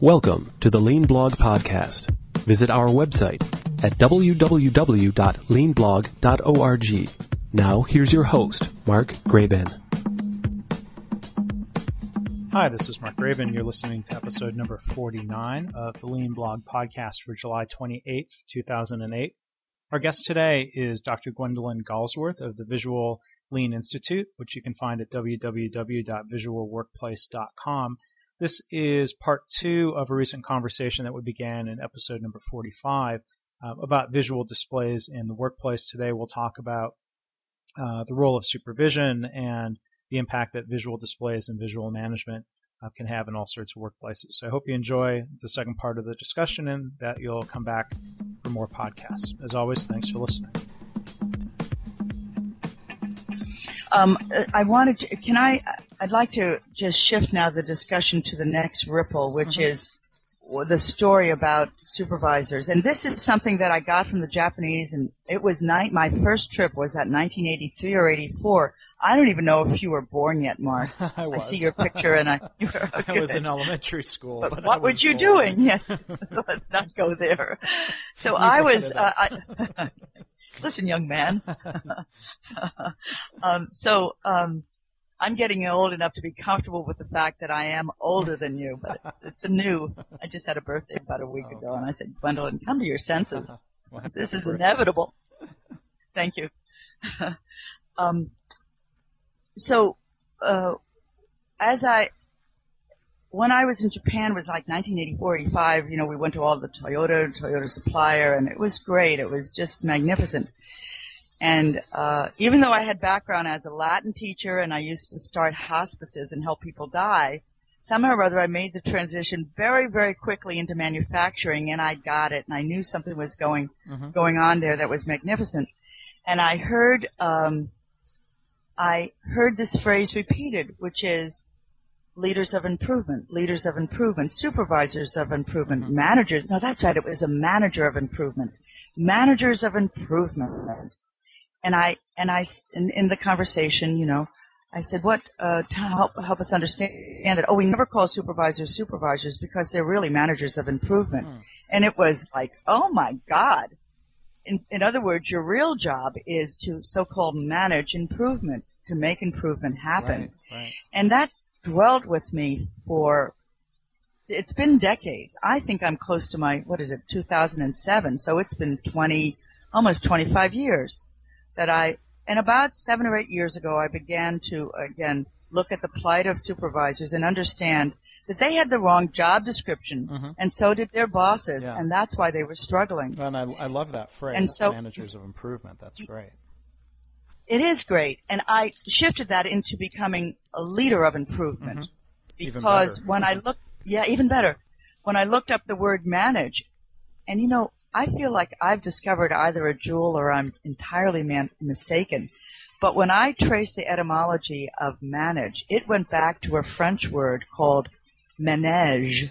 Welcome to the Lean Blog Podcast. Visit our website at www.leanblog.org. Now, here's your host, Mark Graban. Hi, this is Mark Graban. You're listening to episode number 49 of the Lean Blog Podcast for July 28th, 2008. Our guest today is Dr. Gwendolyn Galsworth of the Visual Lean Institute, which you can find at www.visualworkplace.com. This is part two of a recent conversation that we began in episode number 45 uh, about visual displays in the workplace. Today we'll talk about uh, the role of supervision and the impact that visual displays and visual management uh, can have in all sorts of workplaces. So I hope you enjoy the second part of the discussion and that you'll come back for more podcasts. As always, thanks for listening. Um, I wanted to, can I, I'd like to just shift now the discussion to the next ripple, which mm-hmm. is the story about supervisors. And this is something that I got from the Japanese, and it was night, my first trip was at 1983 or 84. I don't even know if you were born yet, Mark. I, I see your picture, and I. I was in elementary school. But, but what were you born. doing? Yes, let's not go there. So you I was. Uh, I, listen, young man. um, so um, I'm getting old enough to be comfortable with the fact that I am older than you, but it's, it's a new. I just had a birthday about a week ago, and I said, Gwendolyn, come to your senses. this is inevitable. Thank you. um, so, uh, as I, when I was in Japan, was like 1984, 85, you know, we went to all the Toyota, Toyota supplier, and it was great. It was just magnificent. And uh, even though I had background as a Latin teacher and I used to start hospices and help people die, somehow or other I made the transition very, very quickly into manufacturing, and I got it, and I knew something was going mm-hmm. going on there that was magnificent. And I heard um, I heard this phrase repeated, which is leaders of improvement, leaders of improvement, supervisors of improvement, mm-hmm. managers. No, that's right. It was a manager of improvement, managers of improvement. And I, and I, in, in the conversation, you know, I said, what, uh, to help, help us understand it. Oh, we never call supervisors supervisors because they're really managers of improvement. Mm. And it was like, oh my God in, in other words, your real job is to so-called manage improvement, to make improvement happen. Right, right. And that dwelled with me for, it's been decades. I think I'm close to my, what is it, 2007. So it's been 20, almost 25 years that I, and about seven or eight years ago, I began to, again, look at the plight of supervisors and understand that they had the wrong job description, mm-hmm. and so did their bosses, yeah. and that's why they were struggling. And I, I love that phrase, and so, managers of improvement. That's great. It is great, and I shifted that into becoming a leader of improvement. Mm-hmm. because when I looked, yeah, even better, when I looked up the word manage, and you know, I feel like I've discovered either a jewel or I'm entirely man- mistaken. But when I traced the etymology of manage, it went back to a French word called manege,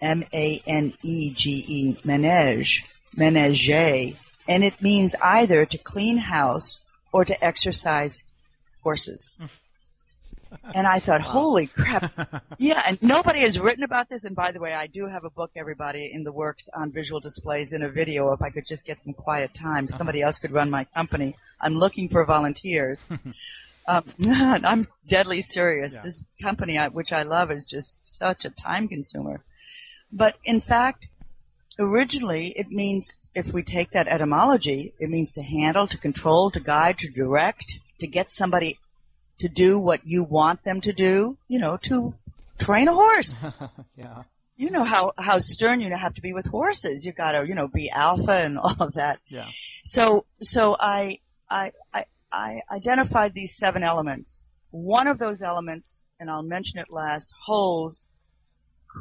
M-A-N-E-G-E, manege, menage, and it means either to clean house or to exercise horses. and I thought, holy crap. Yeah, and nobody has written about this. And by the way, I do have a book, everybody, in the works on visual displays in a video. If I could just get some quiet time, somebody else could run my company. I'm looking for volunteers. Um, I'm deadly serious. Yeah. This company, which I love, is just such a time consumer. But in fact, originally it means, if we take that etymology, it means to handle, to control, to guide, to direct, to get somebody to do what you want them to do, you know, to train a horse. yeah. You know how, how stern you have to be with horses. You gotta, you know, be alpha and all of that. Yeah. So, so I, I, I, I identified these seven elements. One of those elements, and I'll mention it last, holes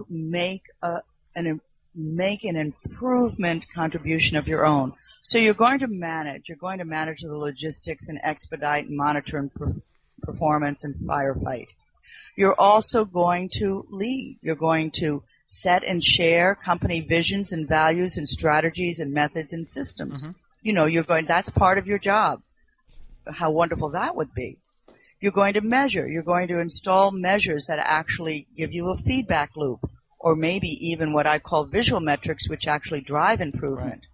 make a, an make an improvement contribution of your own. So you're going to manage. You're going to manage the logistics and expedite and monitor and per- performance and firefight. You're also going to lead. You're going to set and share company visions and values and strategies and methods and systems. Mm-hmm. You know, you're going, that's part of your job how wonderful that would be. You're going to measure. You're going to install measures that actually give you a feedback loop. Or maybe even what I call visual metrics, which actually drive improvement. Right.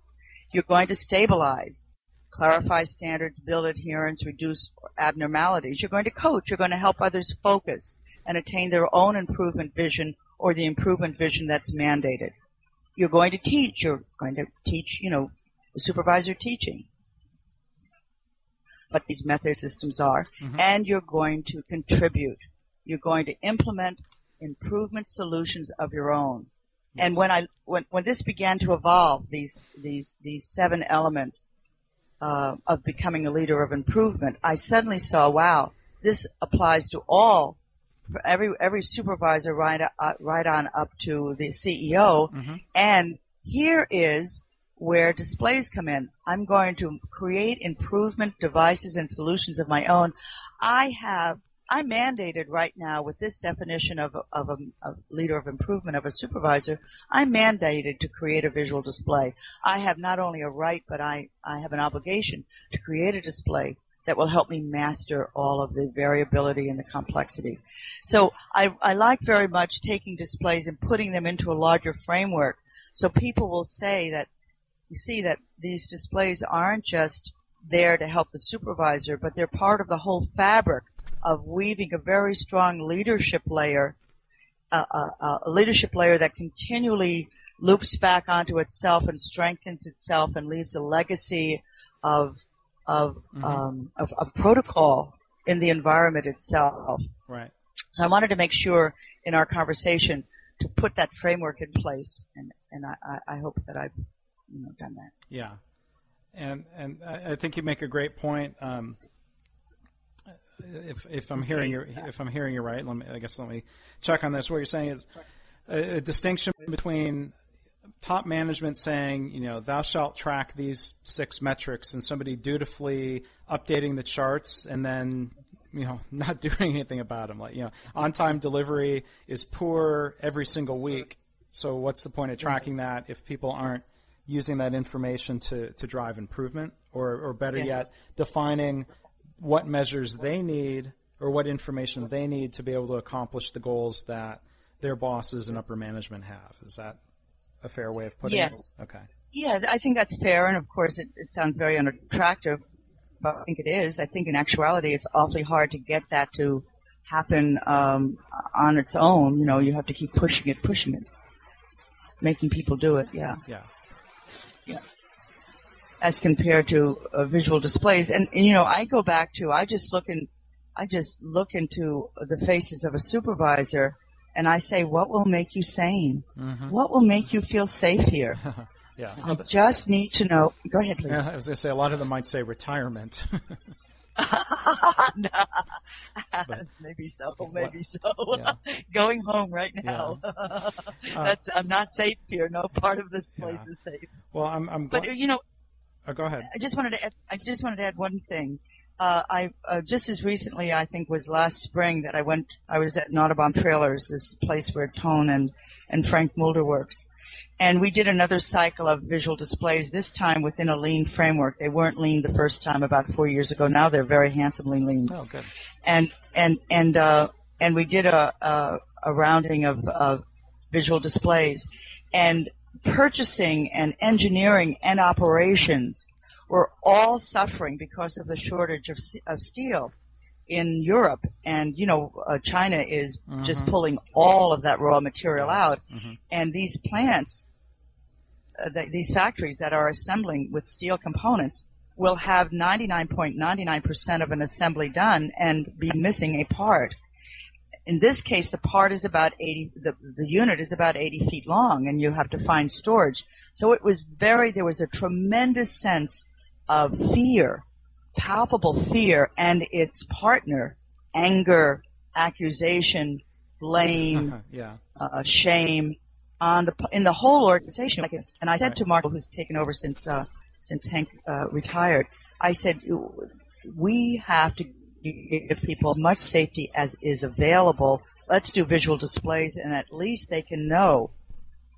You're going to stabilize, clarify standards, build adherence, reduce abnormalities. You're going to coach. You're going to help others focus and attain their own improvement vision or the improvement vision that's mandated. You're going to teach. You're going to teach, you know, supervisor teaching what these method systems are, Mhm. and you're going to contribute. You're going to implement improvement solutions of your own. And when I when when this began to evolve, these these these seven elements uh, of becoming a leader of improvement, I suddenly saw, wow, this applies to all, for every every supervisor right uh, right on up to the CEO. Mhm. And here is where displays come in. I'm going to create improvement devices and solutions of my own. I have, I'm mandated right now with this definition of, of a, a leader of improvement of a supervisor. I'm mandated to create a visual display. I have not only a right, but I, I have an obligation to create a display that will help me master all of the variability and the complexity. So I, I like very much taking displays and putting them into a larger framework so people will say that you see that these displays aren't just there to help the supervisor, but they're part of the whole fabric of weaving a very strong leadership layer, uh, uh, a leadership layer that continually loops back onto itself and strengthens itself and leaves a legacy of of, Mhm. um, of of protocol in the environment itself. Right. So I wanted to make sure in our conversation to put that framework in place, and and I, I hope that I've you know done that. Yeah, and and I I think you make a great point. Um, if if I'm hearing you if I'm hearing you right, let me I guess let me check on this. What you're saying is a, a distinction between top management saying, you know, thou shalt track these six metrics, and somebody dutifully updating the charts, and then you know not doing anything about them. Like you know, on time delivery is poor every single week. So what's the point of tracking that if people aren't using that information to, to drive improvement, or or better Yes. yet, defining what measures they need or what information they need to be able to accomplish the goals that their bosses and upper management have. Is that a fair way of putting Yes. it? Yes. Okay. Yeah, I think that's fair, and of course it, it sounds very unattractive, but I think it is. I think in actuality it's awfully hard to get that to happen um, on its own. You know, you have to keep pushing it, pushing it, making people do it. Yeah. Yeah. Yeah. As compared to uh, visual displays. And, and, you know, I go back to I just look in, I just look into the faces of a supervisor, and I say, what will make you sane? hmm What will make you feel safe here? Yeah. I just need to know. Go ahead, please. Yeah, I was going to say a lot of them might say retirement. No. maybe so. Maybe so. Yeah. Going home right now. That's I'm not safe here. No part of this place Yeah. is safe. well, I'm. I'm But you know, Oh, go ahead. I just wanted to add, I just wanted to add one thing. Uh, I uh, just as recently, I think was last spring that I went. I was at Nooteboom Trailers, this place where Tone and and Frank Mulder works, and we did another cycle of visual displays. This time within a lean framework. They weren't lean the first time about four years ago. Now they're very handsomely lean Oh, good. and and and uh, and we did a a, a rounding of, of visual displays, and purchasing and engineering and operations were all suffering because of the shortage of of steel in Europe, and you know uh, China is just Mhm. pulling all of that raw material out, Mhm. and these plants, uh, th- these factories that are assembling with steel components will have 99.99% of an assembly done and be missing a part. In this case, the part is about 80, the, the unit is about 80 feet long and you have to find storage. So it was very, there was a tremendous sense of fear, palpable fear, and its partner, anger, accusation, blame, yeah. uh, shame on the in the whole organization. Like. And I said to Mark, who's taken over since uh, since Hank uh, retired, I said we have to give people as much safety as is available. Let's do visual displays, and at least they can know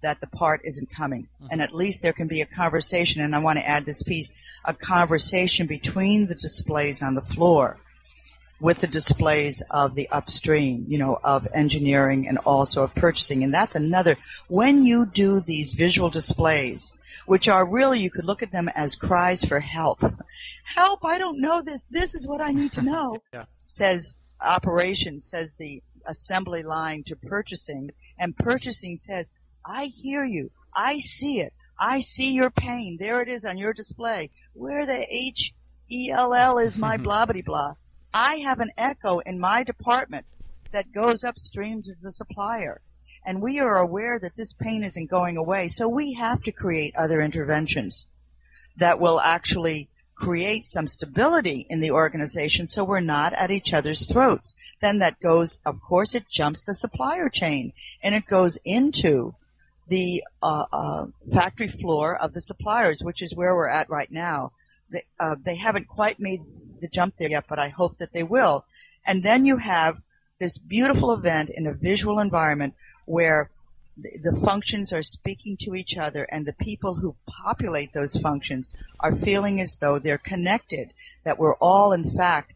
that the part isn't coming, mm-hmm. and at least there can be a conversation. And I want to add this piece: a conversation between the displays on the floor with the displays of the upstream, you know, of engineering and also of purchasing. And that's another, when you do these visual displays, which are really, you could look at them as cries for help. Help, I don't know this. This is what I need to know. Yeah. Says operations, says the assembly line to purchasing, and purchasing says, I hear you. I see it. I see your pain. There it is on your display. Where the H E L L is my blah blah blah. I have an echo in my department that goes upstream to the supplier. And we are aware that this pain isn't going away, so we have to create other interventions that will actually create some stability in the organization so we're not at each other's throats. Then that goes, of course, it jumps the supplier chain and it goes into the uh, uh, factory floor of the suppliers, which is where we're at right now. They, uh, they haven't quite made the jump there yet, but I hope that they will. And then you have this beautiful event in a visual environment where the, the functions are speaking to each other and the people who populate those functions are feeling as though they're connected, that we're all in fact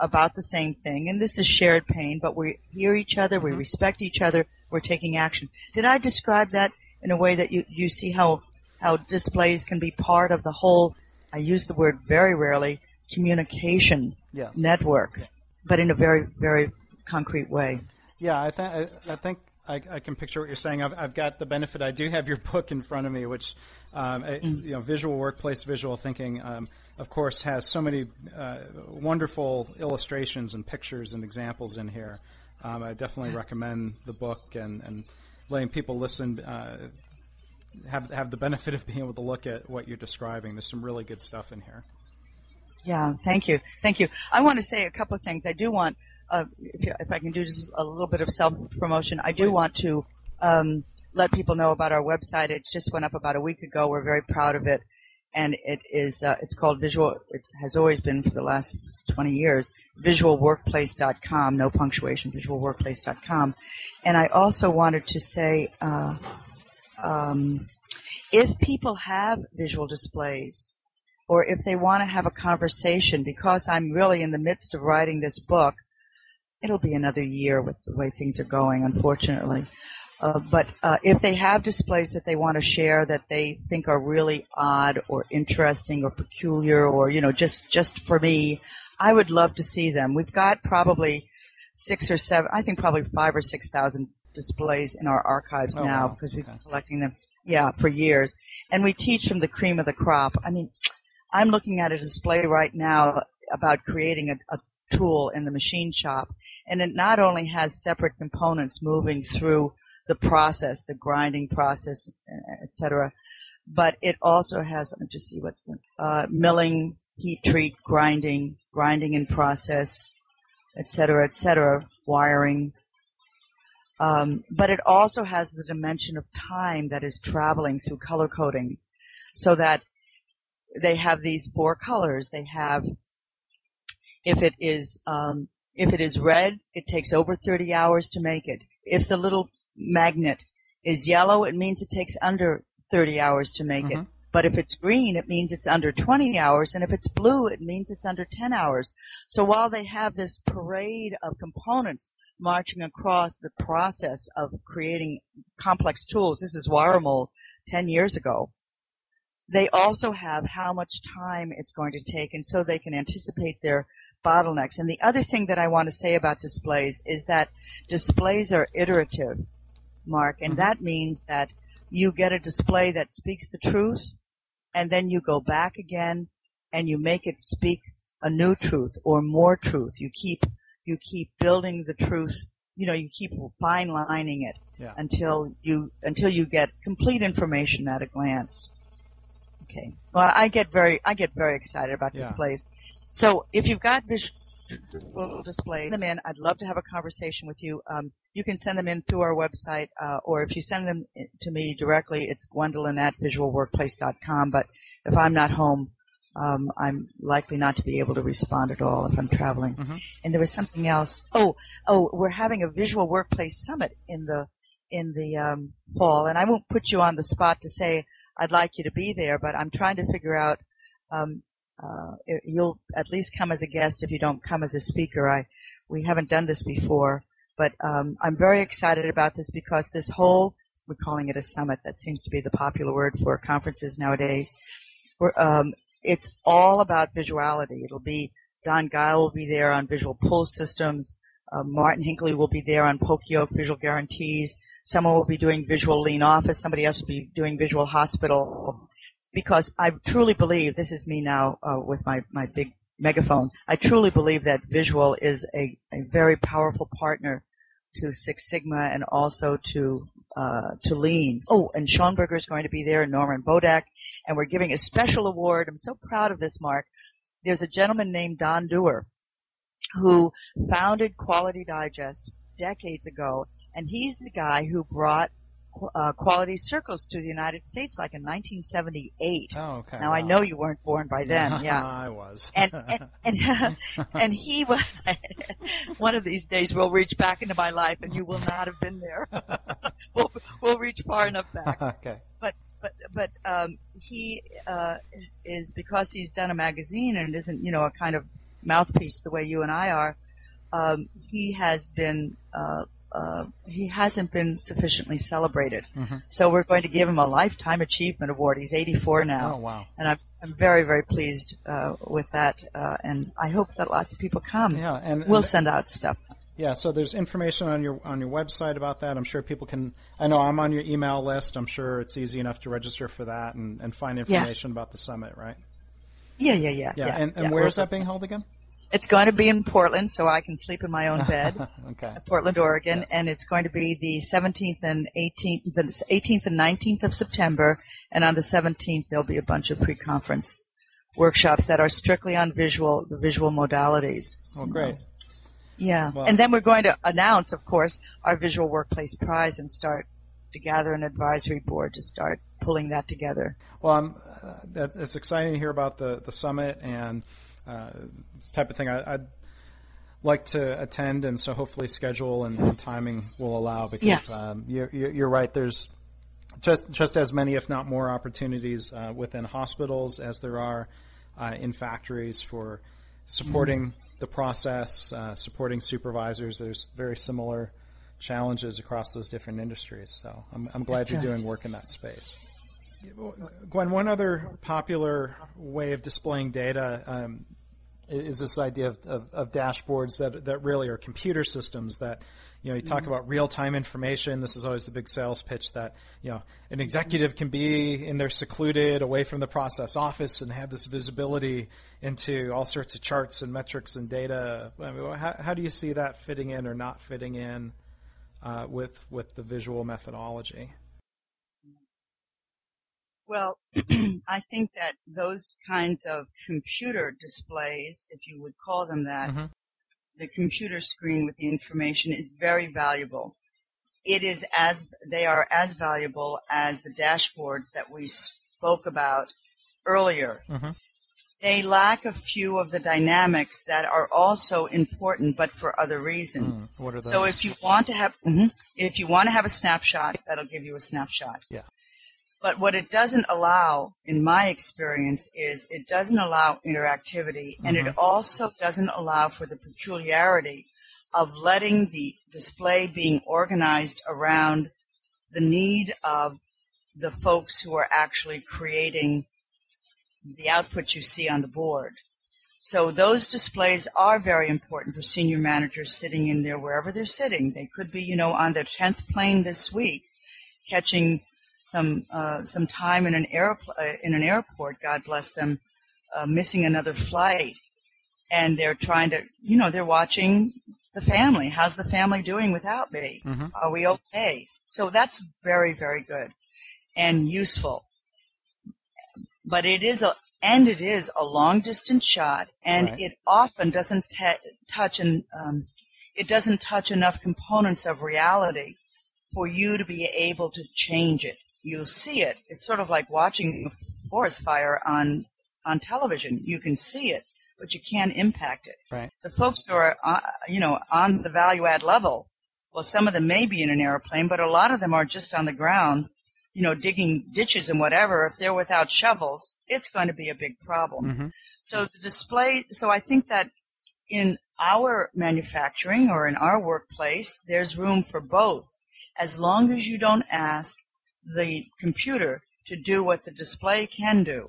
about the same thing. And this is shared pain, but we hear each other, we mm-hmm. respect each other, we're taking action. Did I describe that in a way that you, you see how, how displays can be part of the whole, I use the word very rarely, communication Yes. network, but in a very, very concrete way. Yeah, I, th- I, I think I, I can picture what you're saying. I've, I've got the benefit. I do have your book in front of me, which, um, I- you know, visual workplace, visual thinking, um, of course, has so many uh, wonderful illustrations and pictures and examples in here. Um, I definitely recommend the book and, and letting people listen. Uh, have have the benefit of being able to look at what you're describing. There's some really good stuff in here. Yeah, thank you, thank you. I want to say a couple of things. I do want, uh, if, if I can do just a little bit of self promotion, I do Please. want to um, let people know about our website. It just went up about a week ago. We're very proud of it, and it is uh, it's called Visual. It has always been for the last 20 years. Visualworkplace.com, no punctuation. Visualworkplace.com, and I also wanted to say. Uh, um, if people have visual displays, or if they want to have a conversation, because I'm really in the midst of writing this book, it'll be another year with the way things are going, unfortunately. Uh, but uh, if they have displays that they want to share that they think are really odd or interesting or peculiar or you know just just for me, I would love to see them. We've got probably six or seven, I think probably five or six thousand displays in our archives Oh, now wow. because we've Okay. been collecting them, yeah, for years. And we teach from the cream of the crop. I mean, I'm looking at a display right now about creating a, a tool in the machine shop, and it not only has separate components moving through the process, the grinding process, etc., but it also has. Let me just see what uh, milling, heat treat, grinding, grinding in process, etc., etc., wiring. Um, but it also has the dimension of time that is traveling through color coding, so that they have these four colors. They have, if it is, um, if it is red, it takes over 30 hours to make it. If the little magnet is yellow, it means it takes under 30 hours to make it. Mhm. But if it's green, it means it's under 20 hours, and if it's blue, it means it's under 10 hours. So while they have this parade of components marching across the process of creating complex tools, this is Wiremold 10 years ago, they also have how much time it's going to take, and so they can anticipate their bottlenecks. And the other thing that I want to say about displays is that displays are iterative, Mark, and Mhm. that means that you get a display that speaks the truth, and then you go back again and you make it speak a new truth or more truth. You keep you keep building the truth. You know, you keep fine lining it Yeah. until you until you get complete information at a glance. Okay. Well, I get very I get very excited about Yeah. displays. So if you've got visual displays, them in. I'd love to have a conversation with you. Um, you can send them in through our website, uh, or if you send them to me directly, it's Gwendolyn at visualworkplace.com. But if I'm not home, um, I'm likely not to be able to respond at all if I'm traveling. Mhm. And there was something else. Oh, oh, we're having a visual workplace summit in the in the um, fall, and I won't put you on the spot to say I'd like you to be there, but I'm trying to figure out. Um, uh, you'll at least come as a guest if you don't come as a speaker. I we haven't done this before, but um, I'm very excited about this because this whole we're calling it a summit. That seems to be the popular word for conferences nowadays. Um, it's all about visuality. It'll be Don Guile will be there on visual pull systems. Uh, Martin Hinckley will be there on Poka-Yoke visual guarantees. Someone will be doing visual lean office. Somebody else will be doing visual hospital. Because I truly believe, this is me now uh, with my, my big megaphone, I truly believe that visual is a, a very powerful partner to Six Sigma and also to uh, to Lean. Oh, and Schonberger is going to be there, and Norman Bodek, and we're giving a special award. I'm so proud of this, Mark. There's a gentleman named Don Dewar who founded Quality Digest decades ago, and he's the guy who brought uh, quality circles to the United States like in 1978. Oh, okay. Now wow. I know you weren't born by then. Yeah, I was. and and and, and he was. one of these days we'll reach back into my life, and you will not have been there. we'll we'll reach far enough back. okay. But but but um, he uh, is because he's done a magazine and isn't you know a kind of mouthpiece the way you and I are. Um, he has been uh, uh, he hasn't been sufficiently celebrated. Mm-hmm. So we're going to give him a lifetime achievement award. He's 84 now. Oh wow! And I'm, I'm very very pleased uh, with that, uh, and I hope that lots of people come. Yeah, and we'll and, send out stuff. Yeah, so there's information on your on your website about that. I'm sure people can. I know I'm on your email list. I'm sure it's easy enough to register for that and, and find information yeah. about the summit, right? Yeah, yeah, yeah. Yeah, yeah and, and yeah. where is that being held again? It's going to be in Portland, so I can sleep in my own bed. okay. Portland, Oregon, Yes. and it's going to be the 17th and 18th, the 18th and 19th of September, and on the 17th there'll be a bunch of pre-conference workshops that are strictly on visual, the visual modalities. Well, great. Yeah, Well- and then we're going to announce, of course, our Visual Workplace Prize and start to gather an advisory board to start pulling that together. Well, I'm, uh, that, it's exciting to hear about the, the summit and uh, this type of thing. I, I'd like to attend, and so hopefully schedule and, and timing will allow. Because Yeah. um, you're, you're you're right. There's just just as many, if not more, opportunities uh, within hospitals as there are uh, in factories for supporting the process, uh, supporting supervisors. There's very similar challenges across those different industries. So I'm, I'm glad That's you're right. doing work in that space. Gwen, one other popular way of displaying data um, is this idea of, of, of dashboards that that really are computer systems that you know you talk about real time information. This is always the big sales pitch that you know an executive can be in their secluded, away from the process office, and have this visibility into all sorts of charts and metrics and data. I mean, how, how do you see that fitting in or not fitting in uh, with with the visual methodology? Well, I think that those kinds of computer displays, if you would call them that, Mhm. the computer screen with the information is very valuable. It is as, they are as valuable as the dashboards that we spoke about earlier. Mhm. They lack a few of the dynamics that are also important, but for other reasons. Mm, what are those? So if you want to have, mhm. if you want to have a snapshot, that'll give you a snapshot. Yeah. But what it doesn't allow, in my experience, is it doesn't allow interactivity, and Mhm. it also doesn't allow for the peculiarity of letting the display being organized around the need of the folks who are actually creating the output you see on the board. So those displays are very important for senior managers sitting in there wherever they're sitting. They could be, you know, on their 10th plane this week, catching some uh, some time in an uh, in an airport. God bless them, uh, missing another flight, and they're trying to, you know, they're watching the family. How's the family doing without me? Mhm. Are we okay? So that's very very good and useful. But it is a and it is a long distance shot, and Right. it often doesn't touch and um, it doesn't touch enough components of reality for you to be able to change it. You'll see it. It's sort of like watching a forest fire on on television. You can see it, but you can't impact it. Right. The folks who are, uh, you know, on the value add level, well, some of them may be in an airplane, but a lot of them are just on the ground you know, digging ditches and whatever, if they're without shovels, it's going to be a big problem. Mm-hmm. So the display, so I think that in our manufacturing or in our workplace, there's room for both. As long as you don't ask the computer to do what the display can do,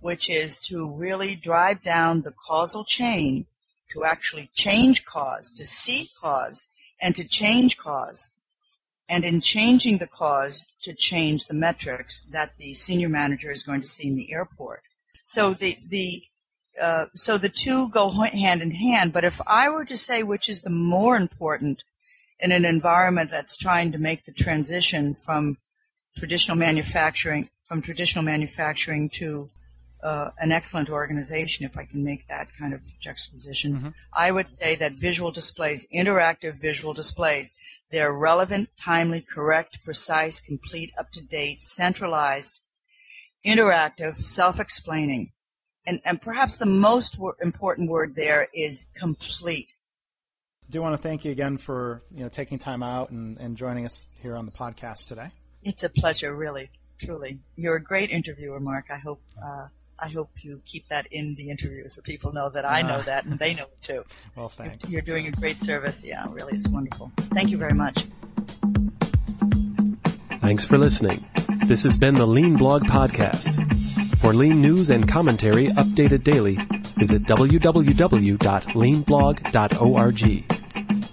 which is to really drive down the causal chain to actually change cause, to see cause, and to change cause. And in changing the cause, to change the metrics that the senior manager is going to see in the airport. So the, the, uh, so the two go hand in hand, but if I were to say which is the more important in an environment that's trying to make the transition from traditional manufacturing, from traditional manufacturing to uh, an excellent organization, if I can make that kind of juxtaposition. Mm-hmm. I would say that visual displays, interactive visual displays, they're relevant, timely, correct, precise, complete, up to date, centralized, interactive, self-explaining. And, and perhaps the most wor- important word there is complete. I do want to thank you again for you know taking time out and, and joining us here on the podcast today. It's a pleasure, really, truly. You're a great interviewer, Mark. I hope uh, I hope you keep that in the interview so people know that I know Ah. that and they know it too. Well, thanks. You're doing a great service. Yeah, really, it's wonderful. Thank you very much. Thanks for listening. This has been the Lean Blog Podcast. For lean news and commentary updated daily, visit www.leanblog.org.